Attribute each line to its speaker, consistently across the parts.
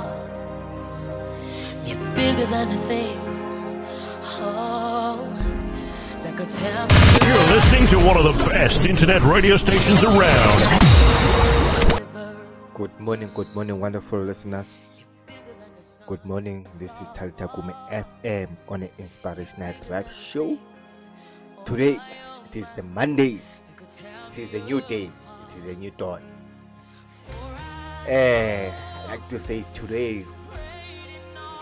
Speaker 1: stars. You're bigger than the things, oh, that could tear me.
Speaker 2: You're listening to one of the best internet radio stations around.
Speaker 3: Good morning, good morning, wonderful listeners. Good morning, this is Talita Kumi FM on the Inspirational Drive Show. Today, it is the Monday, it is a new day, it is a new dawn. Eh, I like to say today,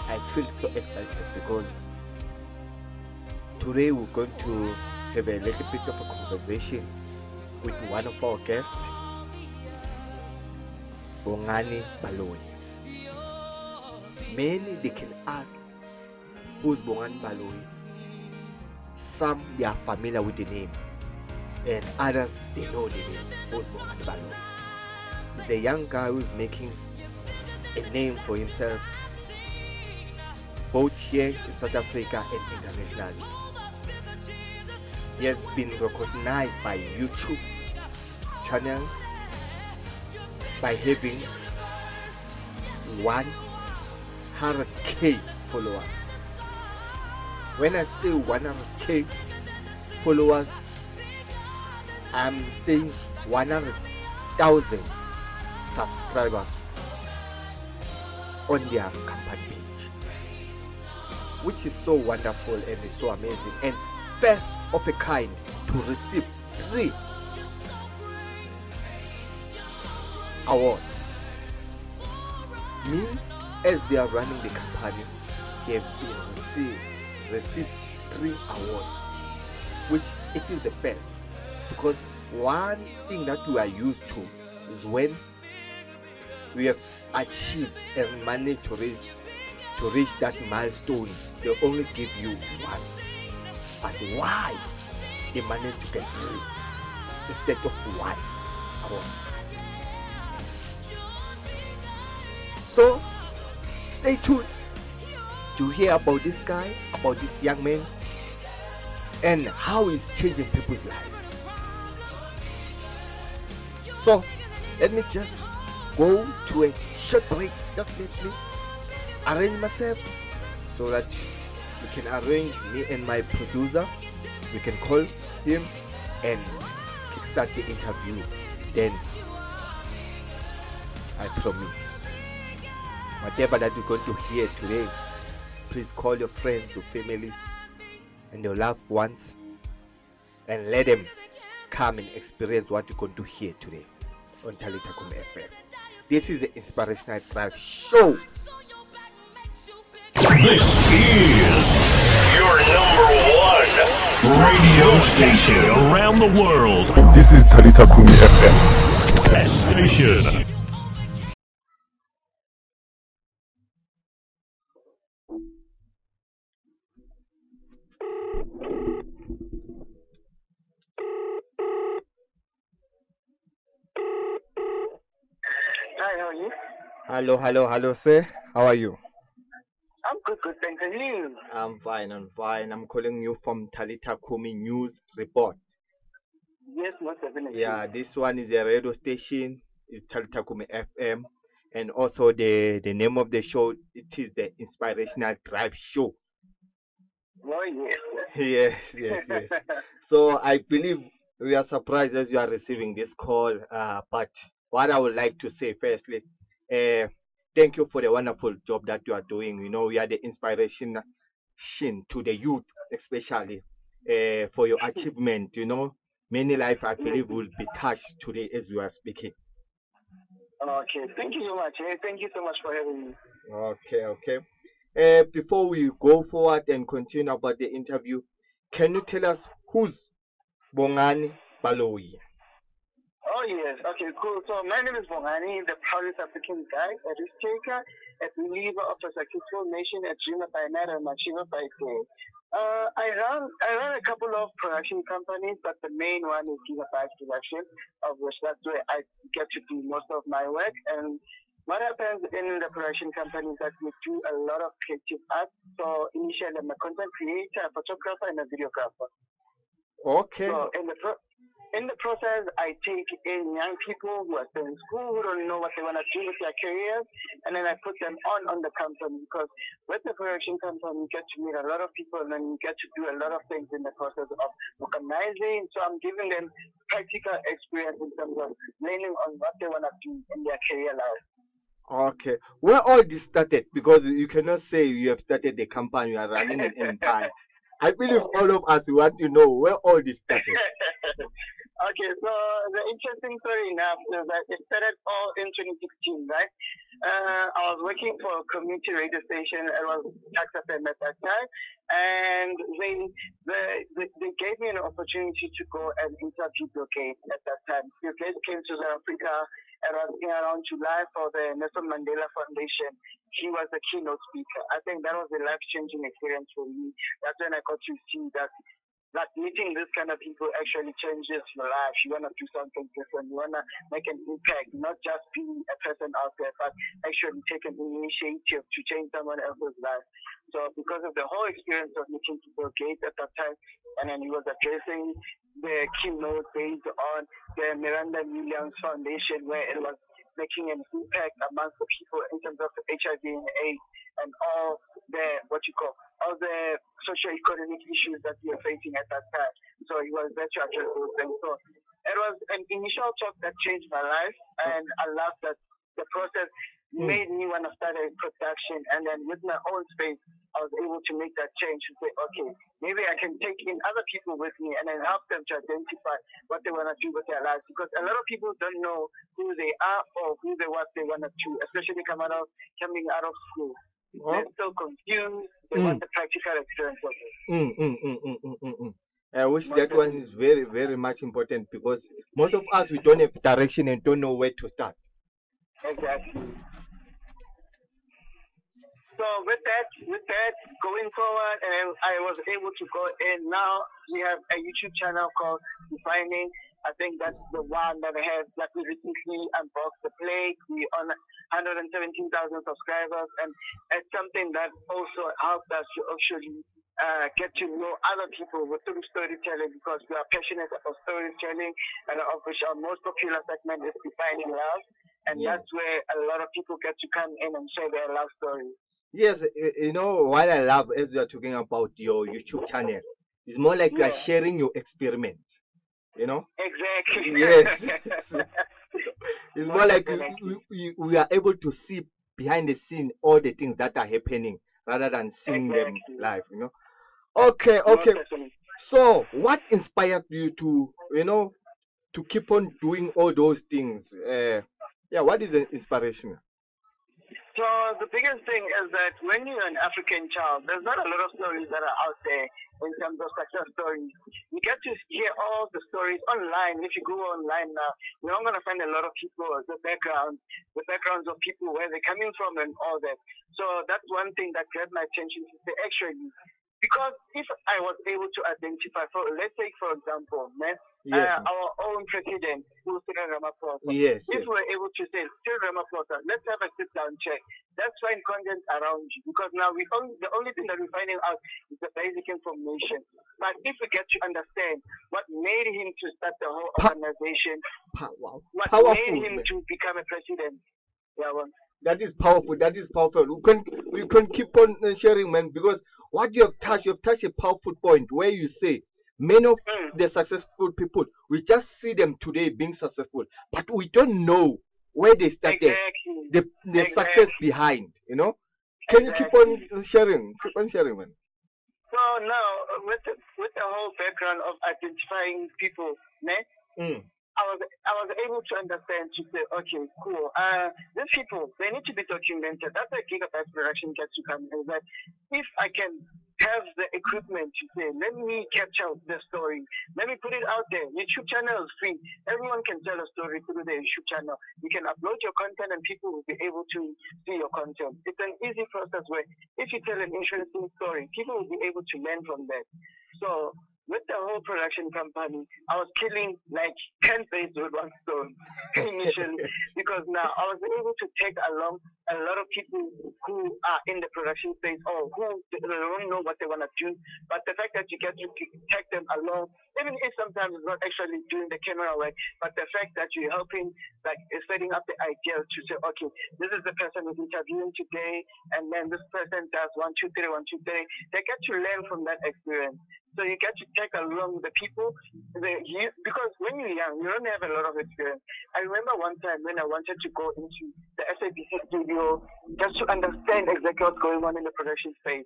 Speaker 3: I feel so excited because today we're going to have a little bit of a conversation with one of our guests. Bongani Baloyi. Many they can ask who's Bongani Baloyi. Some they are familiar with the name, and others they know the name. Who's Bongani Baloyi? The young guy who's making a name for himself, both here in South Africa and internationally. He has been recognized by YouTube channel by having 100k followers. When I say 100k followers, I'm saying 100,000 subscribers on their company page, which is so wonderful and is so amazing and first of a kind to receive three awards. Me, as they are running the company, have been received, received three awards, which it is the best because one thing that we are used to is when we have achieved and managed to reach to reach that milestone, they only give you one. But why they managed to get three instead of one? So, stay tuned to hear about this guy, about this young man, and how he's changing people's lives. So, let me just go to a short break. Me arrange myself so that we can arrange me and my producer. We can call him and kickstart the interview. Then, I promise whatever that you're going to hear today, please call your friends, your family, and your loved ones and let them come and experience what you're going to hear today on Talita Kumi FM. This is the Inspirational Drive Show.
Speaker 2: This is your number one radio station around the world.
Speaker 4: This is Talita Kumi FM.
Speaker 2: Best station.
Speaker 5: Hi, how are you?
Speaker 3: Hello, hello, hello, sir. How are you?
Speaker 5: I'm good, good, thanks. And you?
Speaker 3: I'm fine, I'm fine. I'm calling you from Talita Kumi News Report.
Speaker 5: Yes, most definitely.
Speaker 3: Yeah, this one is a radio station. It's Talita Kumi FM. And also the, the name of the show, it is the Inspirational Drive Show.
Speaker 5: Oh, yes.
Speaker 3: yes, yes, yes. So I believe we are surprised as you are receiving this call. Uh, but what I would like to say firstly, uh, thank you for the wonderful job that you are doing. You know, we are the inspiration to the youth, especially uh, for your achievement. You know, many life I believe will be touched today as you are speaking.
Speaker 5: Okay, thank you so much. eh? Thank you so much for having me.
Speaker 3: Okay, okay. Uh, before we go forward and continue about the interview, can you tell us who's Bongani Baloyi?
Speaker 5: Oh, yes. Okay, cool. So, my name is Bongani, the proudest African guy, a risk taker, a believer of a successful nation, a dreamer by night, and an achiever by day. Uh, I run I run a couple of production companies, but the main one is Gigabyte Production, of which that's where I get to do most of my work. And what happens in the production company is that we do a lot of creative art. So initially, I'm a content creator, a photographer, and a videographer.
Speaker 3: Okay.
Speaker 5: So in the pro- in the process, I take in young people who are still in school who don't know what they want to do with their careers, and then I put them on on the company because with the production company, you get to meet a lot of people, and then you get to do a lot of things in the process of organizing. So I'm giving them practical experience in terms of learning on what they want to do in their career life.
Speaker 3: Okay. Where all this started? Because you cannot say you have started the company, you are running an empire. I believe all of us want to know where all this started.
Speaker 5: Okay, so the interesting story enough is that it started all in 2016, right? Uh, I was working for a community radio station. It was Tuks FM at that time, and they, they they they gave me an opportunity to go and interview Bill Gates at that time. Bill Gates came to South Africa around around July for the Nelson Mandela Foundation. He was the keynote speaker. I think that was a life changing experience for me. That's when I got to see that that meeting this kind of people actually changes your life. You want to do something different. You want to make an impact, not just be a person out there, but actually take an initiative to change someone else's life. So because of the whole experience of meeting Bill Gates at that time, and then he was addressing the keynote based on the Miranda Williams Foundation, where it was making an impact amongst the people in terms of HIV and AIDS and all the what you call all the socio-economic issues that we are facing at that time. So it was there to address those things. So it was an initial talk that changed my life, and I love that the process hmm. made me want to start a production. And then with my own space, I was able to make that change and say, okay, maybe I can take in other people with me and then help them to identify what they want to do with their lives. Because a lot of people don't know who they are or who they what they want to do, especially coming out coming out of school. They're so confused. They want the practical experience of it.
Speaker 3: Mm, mm, mm, mm, mm, mm, mm. I wish that one is very, very much important because most of us we don't have direction and don't know where to start.
Speaker 5: Exactly. So with that, with that, going forward, and I was able to go in. Now we have a YouTube channel called Defining. I think that's the one that I have that we recently unboxed the plate. We on 117,000 subscribers, and it's something that also helped us to actually uh, get to know other people with through storytelling because we are passionate about storytelling, and of which our most popular segment is defining love, and
Speaker 3: Yeah.
Speaker 5: that's where a lot of people get to come in and share their love stories.
Speaker 3: Yes, you know what I love as you are talking about your YouTube channel. It's more like you are sharing your experiment. You know,
Speaker 5: Exactly.
Speaker 3: Yes. it's more like we, we, we are able to see behind the scene all the things that are happening rather than seeing them live. You know. Okay, okay. So, what inspired you to, you know, to keep on doing all those things? Uh, yeah, what is the inspiration?
Speaker 5: So the biggest thing is that when you're an African child, there's not a lot of stories that are out there in terms of success stories. You get to hear all the stories online. If you go online now, you're not going to find a lot of people, the background, the backgrounds of people, where they're coming from and all that. So that's one thing that grabbed my attention to say, actually, because if I was able to identify, for let's say, for example, man,
Speaker 3: Yes,
Speaker 5: uh, our own president, Cyril Ramaphosa,
Speaker 3: yes,
Speaker 5: if
Speaker 3: yes.
Speaker 5: we're able to say, Cyril Ramaphosa, let's have a sit down check. Let's find content around you because now we only, the only thing that we're finding out is the basic information. But if we get to understand what made him to start the whole organization,
Speaker 3: Pa- wow.
Speaker 5: what
Speaker 3: Powerful.
Speaker 5: made him
Speaker 3: man.
Speaker 5: to become a president, yeah, well,
Speaker 3: That is powerful. That is powerful. We can we can keep on sharing, man, because what you have touched, you have touched a powerful point where you say many of
Speaker 5: Mm.
Speaker 3: the successful people, we just see them today being successful, but we don't know where they started,
Speaker 5: exactly.
Speaker 3: the the
Speaker 5: Exactly.
Speaker 3: success behind. You know? Can you keep on sharing? Keep on sharing, man.
Speaker 5: So now, with the, with the whole background of identifying people, man,
Speaker 3: Mm.
Speaker 5: I was I was able to understand to say, okay, cool. Uh, these people they need to be documented. That's where Gigabyte Production gets to come. Is that if I can have the equipment to say, let me capture the story, let me put it out there. YouTube channel is free. Everyone can tell a story through the YouTube channel. You can upload your content and people will be able to see your content. It's an easy process where if you tell an interesting story, people will be able to learn from that. So with the whole production company, I was killing like 10 birds with one stone initially because now I was able to take along a lot of people who are in the production space or who don't know what they want to do. But the fact that you get to take them along, even if sometimes it's not actually doing the camera work, but the fact that you're helping, like setting up the idea to say, okay, this is the person who's interviewing today, and then this person does one, two, three, one, two, three. They get to learn from that experience. So you get to take along the people, the, you, because when you're young, you don't have a lot of experience. I remember one time when I wanted to go into the SABC studio just to understand exactly what's going on in the production space,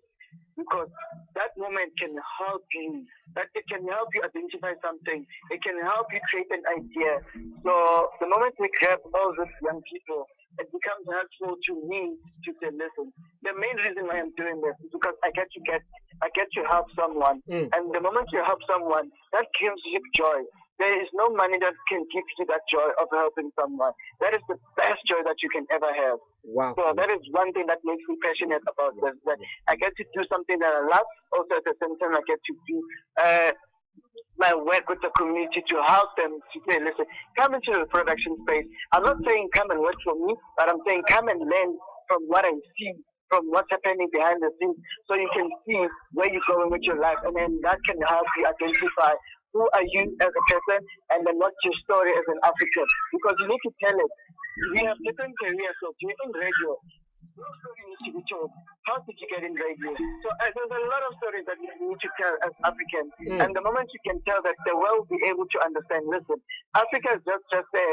Speaker 5: because that moment can help you. That it can help you identify something. It can help you create an idea. So the moment we grab all these young people it becomes helpful to me to say, listen, the main reason why I'm doing this is because I get to get, I get to help someone.
Speaker 3: Mm.
Speaker 5: And the moment you help someone, that gives you joy. There is no money that can give you that joy of helping someone. That is the best joy that you can ever have.
Speaker 3: Wow.
Speaker 5: So that is one thing that makes me passionate about this. That I get to do something that I love. Also at the same time, I get to do uh, my work with the community to help them to say, listen, come into the production space. I'm not saying come and work for me, but I'm saying come and learn from what I see, from what's happening behind the scenes, so you can see where you're going with your life, and then that can help you identify who are you as a person, and then what's your story as an African, because you need to tell it. We have different careers, so you're in radio, your story needs to be told. How did you get in radio? So uh, there's a lot of stories that you need to tell as Africans.
Speaker 3: Mm.
Speaker 5: And the moment you can tell that, the world will be able to understand. Listen, Africa is just just a,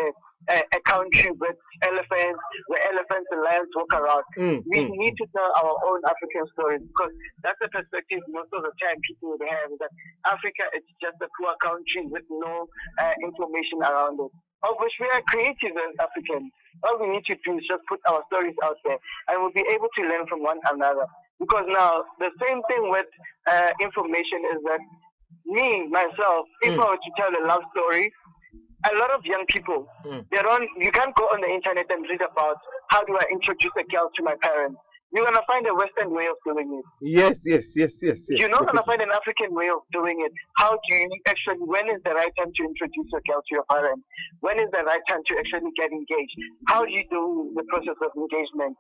Speaker 5: a, a country with elephants, where elephants and lions walk around.
Speaker 3: Mm,
Speaker 5: We
Speaker 3: mm,
Speaker 5: need to tell our own African stories because that's the perspective most of the time people would have that Africa is just a poor country with no uh, information around it. Of which we are creative as Africans. All we need to do is just put our stories out there and we'll be able to learn from one another. Because now, the same thing with uh, information is that me, myself, if
Speaker 3: Mm.
Speaker 5: I were to tell a love story, a lot of young people,
Speaker 3: Mm.
Speaker 5: they don't, you can't go on the internet and read about how do I introduce a girl to my parents. You're going to find a Western way of doing it.
Speaker 3: Yes, yes, yes, yes, yes.
Speaker 5: You're not going to
Speaker 3: definitely.
Speaker 5: find an African way of doing it. How do you actually, when is the right time to introduce a girl to your parents? When is the right time to actually get engaged? How do you do the process of engagement?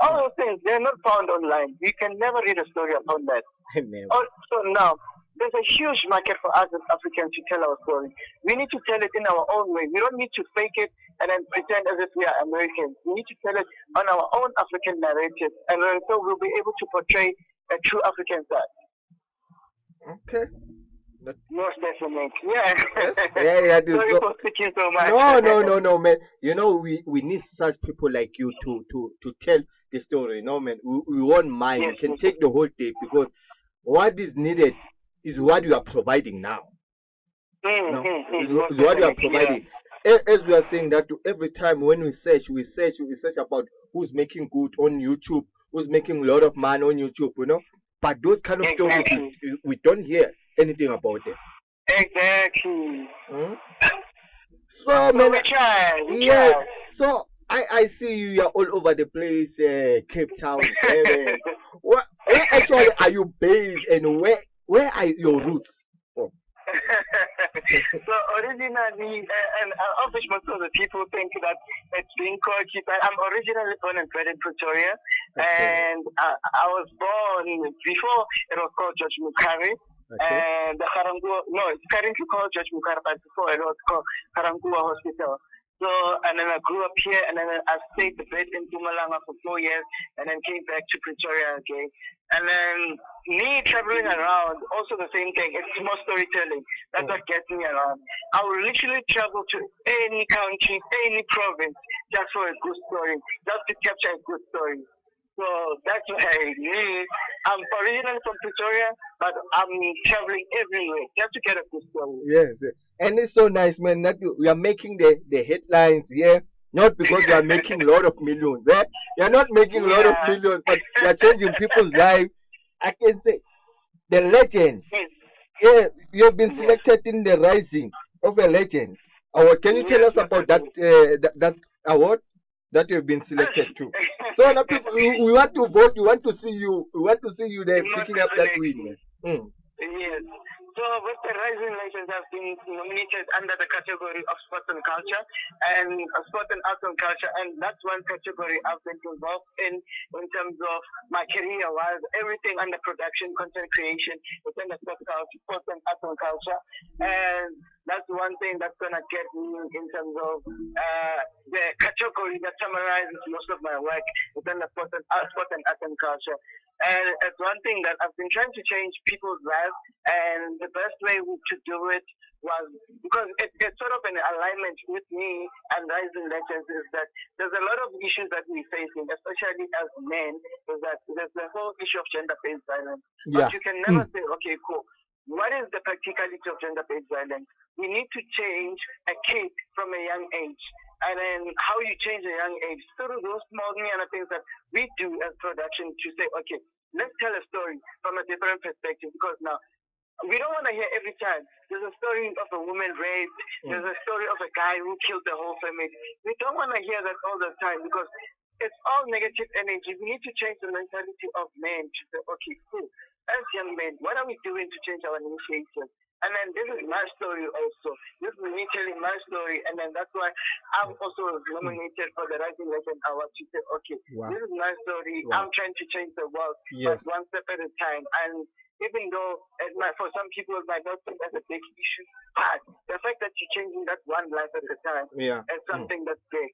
Speaker 5: All those things, they're not found online. You can never read a story upon that. Also now, there's a huge market for us as Africans to tell our story. We need to tell it in our own way. We don't need to fake it and then pretend as if we are Americans. We need to tell it on our own African narrative, and so we'll be able to portray a true African side.
Speaker 3: Okay.
Speaker 5: Most definitely. Yeah.
Speaker 3: Yeah, yeah.
Speaker 5: Sorry
Speaker 3: So-
Speaker 5: for speaking so much.
Speaker 3: No, no, no, no, man. You know, we, we need such people like you to, to, to tell the story. No, man. We, we won't mind.
Speaker 5: Yes,
Speaker 3: we can
Speaker 5: yes.
Speaker 3: take the whole day because what is needed is what you are providing now.
Speaker 5: Mm,
Speaker 3: No,
Speaker 5: mm, mm,
Speaker 3: is, is what you are
Speaker 5: definitely, yeah.
Speaker 3: providing. As we are saying that every time when we search, we search, we search about who's making good on YouTube, who's making a lot of money on YouTube, you know. But those kind of stories,
Speaker 5: Exactly.
Speaker 3: we, we don't hear anything about them.
Speaker 5: Exactly.
Speaker 3: Hmm? So, man,
Speaker 5: we try. We
Speaker 3: yeah.
Speaker 5: try.
Speaker 3: So I I see you. You're all over the place. Uh, Cape Town. Where, where actually are you based, and where where are your roots? from?
Speaker 5: so originally, uh, and uh, of most of the people think that it's being called Keeper. I'm originally born and bred in Pretoria,
Speaker 3: Okay.
Speaker 5: and uh, I was born before it was called George Mukhari.
Speaker 3: Okay.
Speaker 5: And the Ga-Rankuwa, no, it's currently called George Mukhari, but before it was called Ga-Rankuwa Hospital. So, and then I grew up here, and then I stayed a bit in Mpumalanga for four years, and then came back to Pretoria again. And then me traveling around, also the same thing. It's more storytelling. That's what gets me around. I will literally travel to any country, any province, just for a good story, just to capture a good story. So that's why me, I'm originally from Pretoria, but I'm traveling everywhere just to get a good story.
Speaker 3: Yes. and it's so nice, man. That you, we are making the the headlines here. Not because you are making a lot of millions. Eh? You're not making a lot of millions, but you are changing people's lives. I can say the legend.
Speaker 5: Yes.
Speaker 3: Yeah, you have been selected in the Rising of a Legend award. Can you tell us about that uh, that, that award that you have been selected to? So people, we, we want to vote. We want to see you. We want to see you there picking up that win. Mm.
Speaker 5: Rising Legends, I've been nominated under the category of sports and culture and uh, sport and arts and culture, and that's one category I've been involved in in terms of my career was everything under production, content creation within the sports, sports and arts and culture, and that's one thing that's gonna get me in terms of uh, the category that summarizes most of my work within the sports and, uh, sport and arts and culture. And it's one thing that I've been trying to change people's lives, and the best way to do it was because it, it's sort of an alignment with me and Rising Legends is that there's a lot of issues that we're facing, especially as men, is that there's the whole issue of gender-based violence.
Speaker 3: Yeah.
Speaker 5: But you can never
Speaker 3: Mm.
Speaker 5: say, okay, cool. What is the practicality of gender-based violence? We need to change a kid from a young age. And then how you change a young age through those small minor things that we do as production to say, okay, let's tell a story from a different perspective because now we don't want to hear every time there's a story of a woman raped, there's a story of a guy who killed the whole family. We don't want to hear that all the time because it's all negative energy. We need to change the mentality of men to say, okay, cool. As young men, what are we doing to change our initiation? And then this is my story also. This is me telling my story, and then that's why I'm also nominated for the Rising Legend Award to say, okay,
Speaker 3: Wow.
Speaker 5: this is my story.
Speaker 3: Wow.
Speaker 5: I'm trying to change the world,
Speaker 3: Yes.
Speaker 5: but one step at a time. And even though it might, for some people it might not seem as a big issue, but the fact that you're changing that one life at a time
Speaker 3: Yeah.
Speaker 5: is mm. something that's big.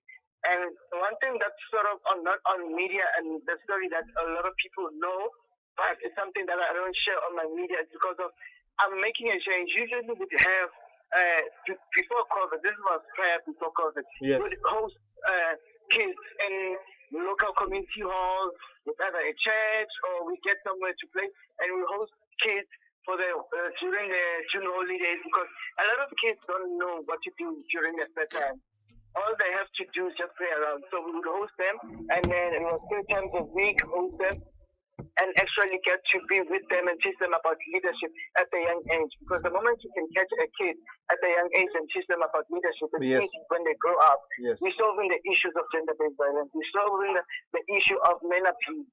Speaker 5: And one thing that's sort of on not on media and the story that a lot of people know, but it's something that I don't share on my media because of I'm making a change. Usually we have uh, before COVID, this was prior before COVID,
Speaker 3: Yes.
Speaker 5: we would host uh, kids in local community halls with either a church or we get somewhere to play and we host kids for the uh, during the June holidays because a lot of kids don't know what to do during that time all they have to do is just play around. So we would host them, and then it was three times a week, host them, and actually get to be with them and teach them about leadership at a young age. Because the moment you can catch a kid at a young age and teach them about leadership, it's
Speaker 3: Yes.
Speaker 5: easy when they grow up.
Speaker 3: Yes.
Speaker 5: We're solving the issues of gender-based violence. We're solving the, the issue of men abuse.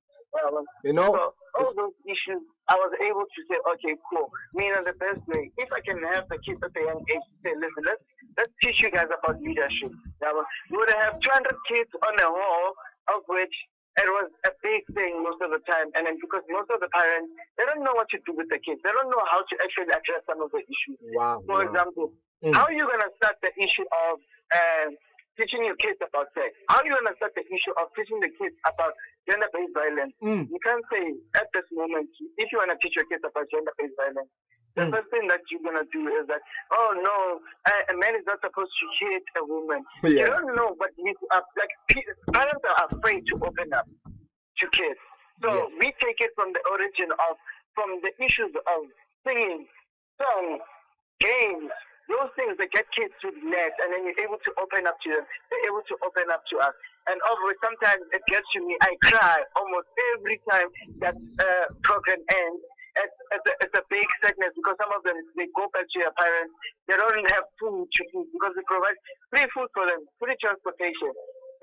Speaker 3: You know,
Speaker 5: So all those issues, I was able to say, okay, cool. Me in the best way. If I can have the kids at a young age to say, listen, let's let's teach you guys about leadership. Now, you would have 200 kids on the hall, of which it was a big thing most of the time. And then because most of the parents, they don't know what to do with the kids. They don't know how to actually address some of the issues.
Speaker 3: wow.
Speaker 5: For
Speaker 3: wow.
Speaker 5: example,
Speaker 3: Mm.
Speaker 5: how are you going to start the issue of uh, teaching your kids about sex? How are you going to start the issue of teaching the kids about gender-based violence?
Speaker 3: Mm.
Speaker 5: You can't say at this moment, if you want to teach your kids about gender-based violence, the first thing that you're going to do is that, oh no, a, a man is not supposed to hit a woman. You don't know, but you, uh, like parents are afraid to open up to kids. So
Speaker 3: Yes.
Speaker 5: we take it from the origin of, from the issues of singing, songs, games, those things that get kids to net and then you're able to open up to them. They're able to open up to us. And over sometimes it gets to me. I cry almost every time that uh, program ends. It's, it's, a, it's a big sadness because some of them they go back to their parents. They don't have food to eat because we provide free food for them, free transportation.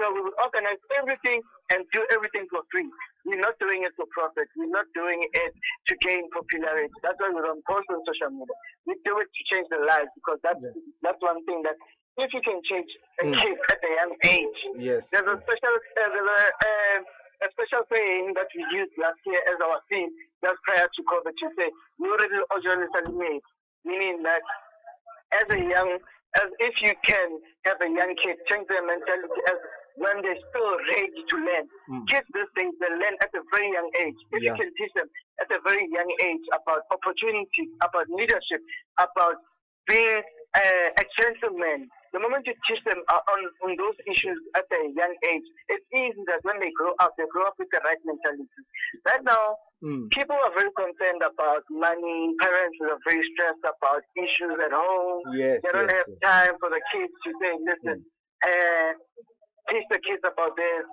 Speaker 5: So we would organize everything and do everything for free. We're not doing it for profit. We're not doing it to gain popularity. That's why we don't post on social media. We do it to change their lives because that's that's one thing that if you can change a
Speaker 3: Mm.
Speaker 5: kid at a young age,
Speaker 3: Yes.
Speaker 5: there's a special uh, there's a, uh, a special saying that we used last year as our theme just prior to COVID to say already originally made, meaning that as a young as if you can have a young kid change their mentality as when they're still ready to learn.
Speaker 3: Mm.
Speaker 5: Kids these days they learn at a very young age. If
Speaker 3: Yeah.
Speaker 5: you can teach them at a very young age about opportunity, about leadership, about being uh, a gentleman. The moment you teach them uh, on, on those issues at a young age, it's easy that when they grow up, they grow up with the right mentality. Right now,
Speaker 3: Mm.
Speaker 5: people are very concerned about money. Parents are very stressed about issues at home.
Speaker 3: Yes.
Speaker 5: They don't
Speaker 3: yes,
Speaker 5: have
Speaker 3: yes.
Speaker 5: time for the kids to say, listen, uh, teach the kids about this.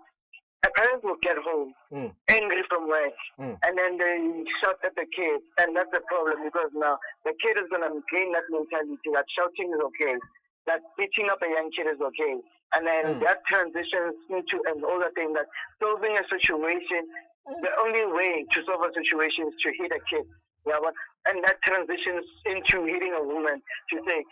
Speaker 5: A parent will get home
Speaker 3: Mm.
Speaker 5: angry from work,
Speaker 3: Mm.
Speaker 5: and then they shout at the kid, and that's the problem because now the kid is gonna gain that mentality that shouting is okay, that beating up a young kid is okay, and then
Speaker 3: Mm.
Speaker 5: that transitions into an older thing that solving a situation. The only way to solve a situation is to hit a kid. Yeah, but, and that transitions into hitting a woman to say,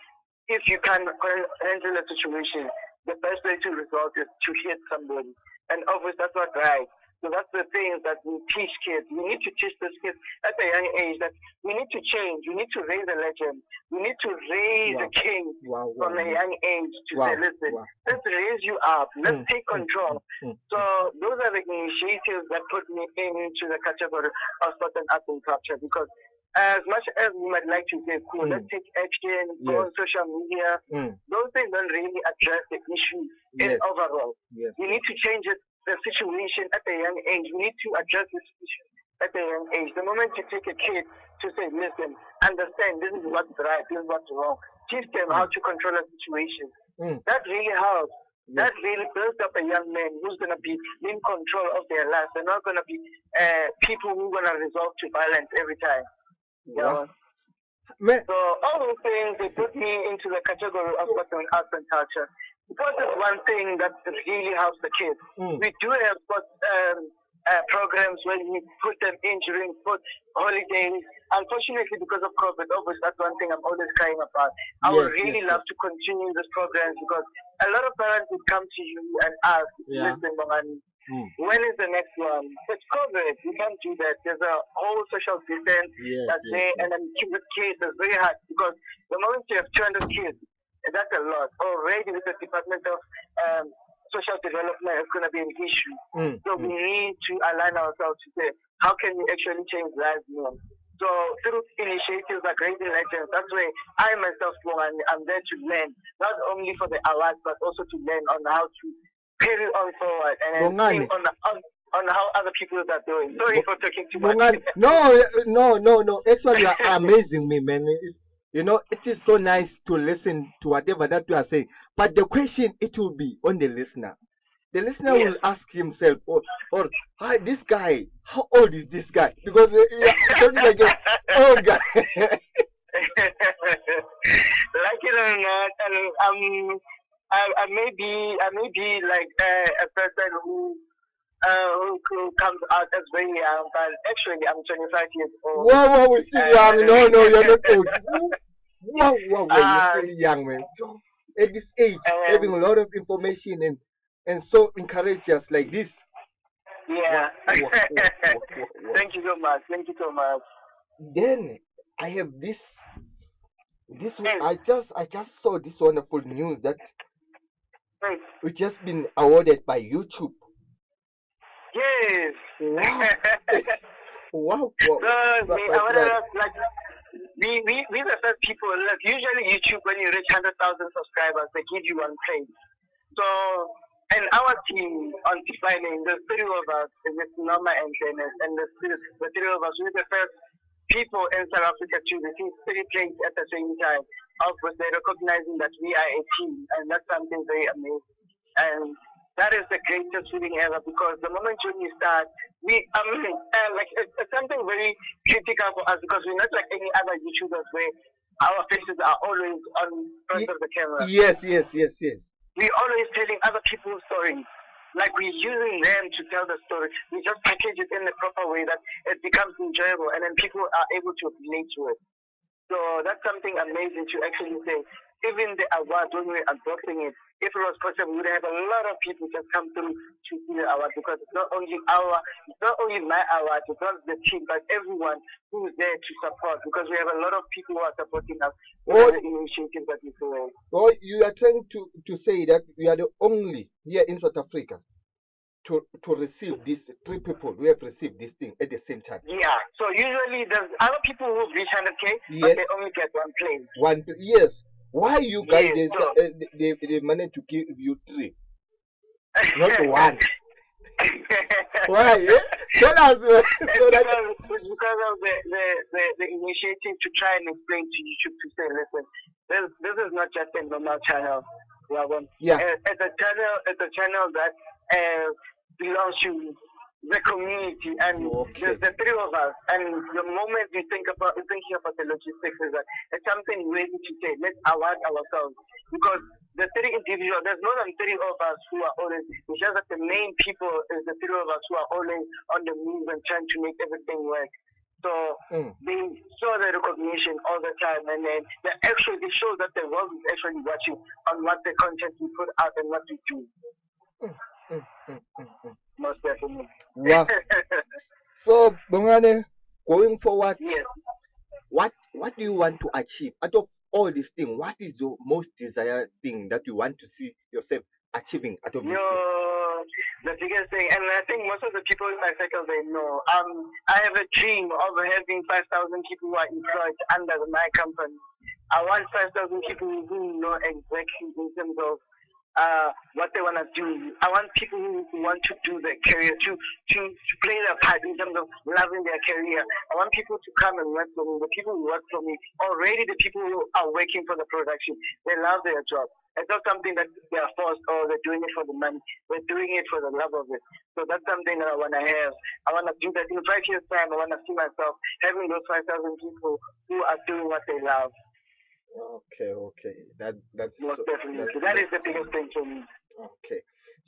Speaker 5: if you can handle a situation, the best way to resolve is to hit somebody. And obviously that's not right. So that's the thing that we teach kids. We need to teach those kids at a young age that we need to change. We need to raise a legend. We need to raise
Speaker 3: Wow.
Speaker 5: a king
Speaker 3: Wow, wow,
Speaker 5: from a young age to say, listen, let's raise you up. Let's
Speaker 3: Mm,
Speaker 5: take
Speaker 3: mm,
Speaker 5: control.
Speaker 3: mm,
Speaker 5: So those are the initiatives that put me into the category of and art and culture because as much as we might like to say, cool,
Speaker 3: Mm.
Speaker 5: let's take action, go
Speaker 3: Yes.
Speaker 5: on social media,
Speaker 3: Mm,
Speaker 5: those things don't really address the issue in
Speaker 3: Yes.
Speaker 5: overall.
Speaker 3: yes.
Speaker 5: We need to change it, the situation at a young age. We need to address this issue at a young age. The moment you take a kid to say, listen, understand this is what's right, this is what's wrong, teach them how to control a situation.
Speaker 3: Mm.
Speaker 5: That really helps. That really builds up a young man who's going to be in control of their life. They're not going to be uh, people who are going to resort to violence every time.
Speaker 3: Man,
Speaker 5: So all those things they put me into the category of sport and arts and culture. Sport is one thing that really helps the kids.
Speaker 3: Mm.
Speaker 5: We do have um, uh, programs where we put them in during sport holidays. Unfortunately, because of COVID, obviously that's one thing I'm always crying about. I would really
Speaker 3: yes,
Speaker 5: love to continue these programs because a lot of parents would come to you and ask,
Speaker 3: Yeah.
Speaker 5: listen, Mamani,
Speaker 3: Mm.
Speaker 5: when is the next one? It's COVID. We can't do that. There's a whole social distance
Speaker 3: Yes,
Speaker 5: that's
Speaker 3: yes,
Speaker 5: there,
Speaker 3: yes.
Speaker 5: and then the kids is very hard because the moment you have 200 kids, and that's a lot. Already with the Department of um, Social Development, it's going to be an issue.
Speaker 3: Mm,
Speaker 5: So we need to align ourselves to say, how can we actually change lives? So through initiatives like Raising Legends, that's where I myself go and I'm there to learn, not only for the awards, but also to learn on how to on forward and then think on, on, on how other people are doing. Sorry for talking too much.
Speaker 3: No, no, no, no. Actually, you are amazing me, man. You know, it is so nice to listen to whatever that you are saying. But the question, it will be on the listener. The listener
Speaker 5: Yes.
Speaker 3: will ask himself, or, or hi, this guy, how old is this guy? Because uh, talking like an old guy.
Speaker 5: like it or not, and um, I, I may be, I may be like uh, a person who, uh, who, comes out as very young, but actually I'm 25 years old.
Speaker 3: wow, wow, we're still young. No, no, you're not old. Wow, wow, wow,
Speaker 5: Uh,
Speaker 3: you're still young, man. At this age,
Speaker 5: um,
Speaker 3: having a lot of information and and so encourageous like this.
Speaker 5: Yeah. Thank you so much. Thank you so much.
Speaker 3: then I have this this
Speaker 5: Yes.
Speaker 3: I just I just saw this wonderful news that
Speaker 5: Hey,
Speaker 3: we just been awarded by YouTube.
Speaker 5: Yes.
Speaker 3: Wow. wow, wow.
Speaker 5: So,
Speaker 3: That-
Speaker 5: we,
Speaker 3: right.
Speaker 5: like, we, we, we the first people, like, usually YouTube, when you reach 100,000 subscribers, they give you one play. So, and our team on defining, the three of us, with Norma and Dennis, and the, three- the three of us, we're the first people in South Africa to receive three plays at the same time. Of they're recognizing that we are a team, and that's something very amazing. And that is the greatest feeling ever because the moment when you start, we, I mean, uh, like, it's, it's something very critical for us because we're not like any other YouTubers where our faces are always on front
Speaker 3: Ye-
Speaker 5: of the camera.
Speaker 3: Yes, yes, yes, yes.
Speaker 5: We're always telling other people's stories. Like we're using them to tell the story. We just package it in the proper way that it becomes enjoyable and then people are able to relate to it. So that's something amazing to actually say. Even the award, when we're adopting it, if it was possible, we would have a lot of people just come through to see the award because it's not only our, it's not only my award, it's not the team, but everyone who's there to support because we have a lot of people who are supporting us
Speaker 3: Oh.
Speaker 5: the initiatives that we're doing.
Speaker 3: So you are trying to, to say that we are the only here in South Africa to to receive these three people who have received this thing at the same time.
Speaker 5: Yeah. So usually there's other people who reach 100k,
Speaker 3: Yes.
Speaker 5: but they only get one plane.
Speaker 3: One yes. Why you guys
Speaker 5: Yes,
Speaker 3: they,
Speaker 5: so-
Speaker 3: uh, they they managed to give you three, not one? Why? Eh? Tell us. uh,
Speaker 5: It's
Speaker 3: so
Speaker 5: because, because of the, the, the, the initiative to try and explain to YouTube to say, listen, this, this is not just a normal channel.
Speaker 3: Yeah.
Speaker 5: Uh, It's a channel. It's a channel that uh, belongs to the community, and
Speaker 3: Okay.
Speaker 5: there's the three of us. And the moment we think about thinking about the logistics, is that it's something ready to say, let's award ourselves because the three individuals, there's more than three of us who are always. It's just that the main people is the three of us who are always on the move and trying to make everything work. So
Speaker 3: Mm.
Speaker 5: they saw the recognition all the time, and then they actually it shows that the world is actually watching on what the content we put out and what we do.
Speaker 3: Mm, mm, mm, mm.
Speaker 5: Most definitely.
Speaker 3: Wow. So, Bongani, going forward,
Speaker 5: yes.
Speaker 3: what what do you want to achieve out of all these things? What is your most desired thing that you want to see yourself achieving out of this?
Speaker 5: Yo, the biggest thing, and I think most of the people in my circle they know. Um, I have a dream of having 5,000 people who are employed under my company. I want 5,000 people who know exactly in terms of uh, what they want to do. I want people who want to do their career, to, to, to play their part in terms of loving their career. I want people to come and work for me. The people who work for me, already the people who are working for the production, they love their job. It's not something that they are forced or they're doing it for the money. They're doing it for the love of it. So that's something that I want to have. I want to do that in five years' time. I want to see myself having those 5,000 people who are doing what they love.
Speaker 3: Okay, okay. That that's
Speaker 5: Most
Speaker 3: so-
Speaker 5: definitely.
Speaker 3: that's-
Speaker 5: So that is the biggest thing for me.
Speaker 3: Okay.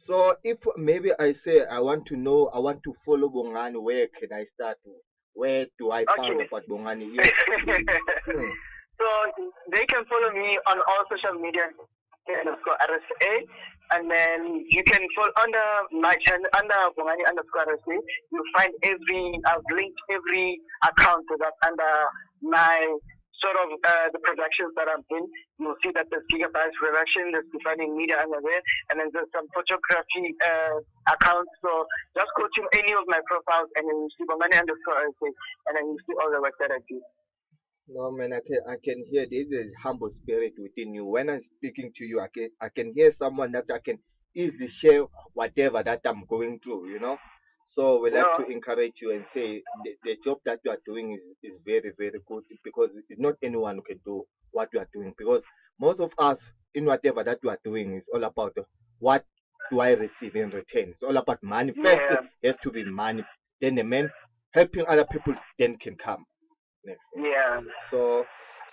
Speaker 3: So if maybe I say I want to know, I want to follow Bongani, where can I start? Where do I find
Speaker 5: Okay.
Speaker 3: about Bongani? Yes. Hmm.
Speaker 5: so they can follow me on all social media underscore RSA. And then you can follow under my channel under Bongani underscore RSA. You'll find every I've linked every account to that under my sort of uh, the productions that I'm in. You'll see that there's Gigabytes Production, there's Defining Media under there, and then there's some photography uh, accounts. So just go to any of my profiles and then you see Bongani underscore and then you see all the work that I do.
Speaker 3: No man, I can I can hear this is humble spirit within you. When I'm speaking to you, I can I can hear someone that I can easily share whatever that I'm going through. You know. So we like
Speaker 5: Yeah.
Speaker 3: to encourage you and say the, the job that you are doing is, is very very good because it's not anyone who can do what you are doing because most of us in whatever that you are doing is all about what do I receive in return. It's all about money. First,
Speaker 5: Yeah.
Speaker 3: it has to be money. Then the man helping other people then can come. Next.
Speaker 5: Yeah.
Speaker 3: So,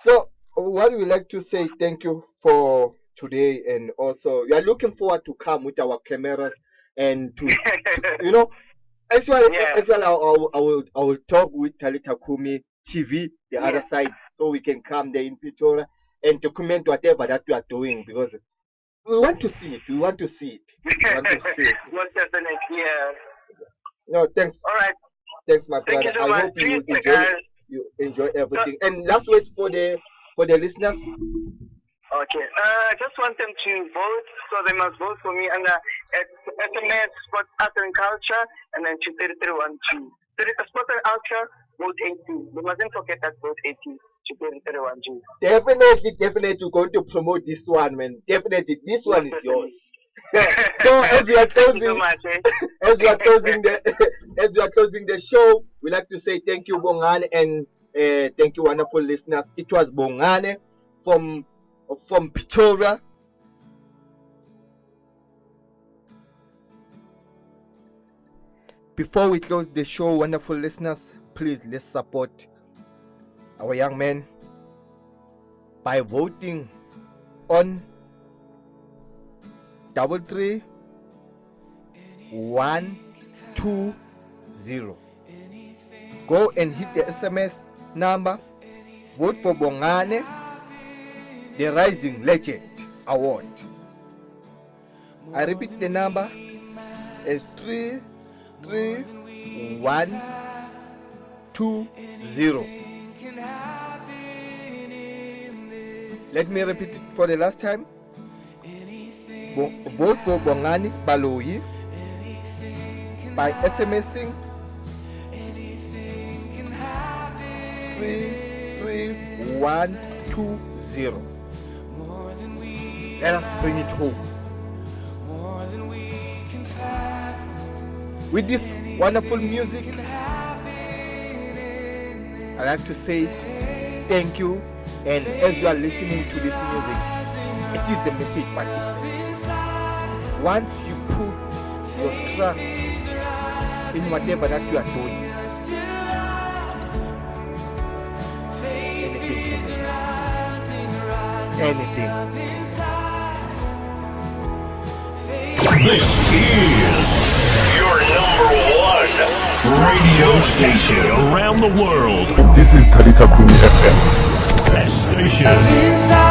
Speaker 3: so what we like to say thank you for today, and also we are looking forward to come with our cameras and to you know. Actually,
Speaker 5: Yeah.
Speaker 3: actually, I, will- I will I will talk with Talita Kumi TV, the
Speaker 5: Yeah.
Speaker 3: other side, so we can come there in Pretoria and document whatever that you are doing because we want to see it. We want to see it. We want to see it.
Speaker 5: Most definitely, yeah.
Speaker 3: No, thanks,
Speaker 5: All right.
Speaker 3: thanks, my
Speaker 5: Thank
Speaker 3: brother.
Speaker 5: you so
Speaker 3: I
Speaker 5: much.
Speaker 3: hope you
Speaker 5: Please,
Speaker 3: enjoy
Speaker 5: guys.
Speaker 3: you enjoy everything. And last words for the for the listeners.
Speaker 5: Okay. Uh, I just want them to vote, so they must vote for me under S- SMS Sports Art and Culture, and then to 3312. Thirty- Sports and Culture, vote 18. We mustn't forget that vote 18 to 3312.
Speaker 3: Definitely, definitely going to promote this one, man. Definitely, this one is yours. so as we are
Speaker 5: you so
Speaker 3: closing,
Speaker 5: much. Eh?
Speaker 3: as we are closing the as we are closing the show, we like to say thank you, Bongani, and uh, thank you, wonderful listeners. It was Bongani from from Pretoria. Before we close the show, wonderful listeners, please let's support our young men by voting on double three one two zero. Go and hit the SMS number. Vote for Bongani, the Rising Legend Award. I repeat the number is three three one two zero. Let me repeat it for the last time. Vote for Bongani Baloyi by SMSing 33120. Let us bring it home. With this wonderful music, I like to say thank you. And as you are listening to this music, it is the message participant. Once you put your trust in whatever that you are doing, anything
Speaker 6: number one radio station around the world.
Speaker 4: This is Talita Kumi FM.
Speaker 6: Station.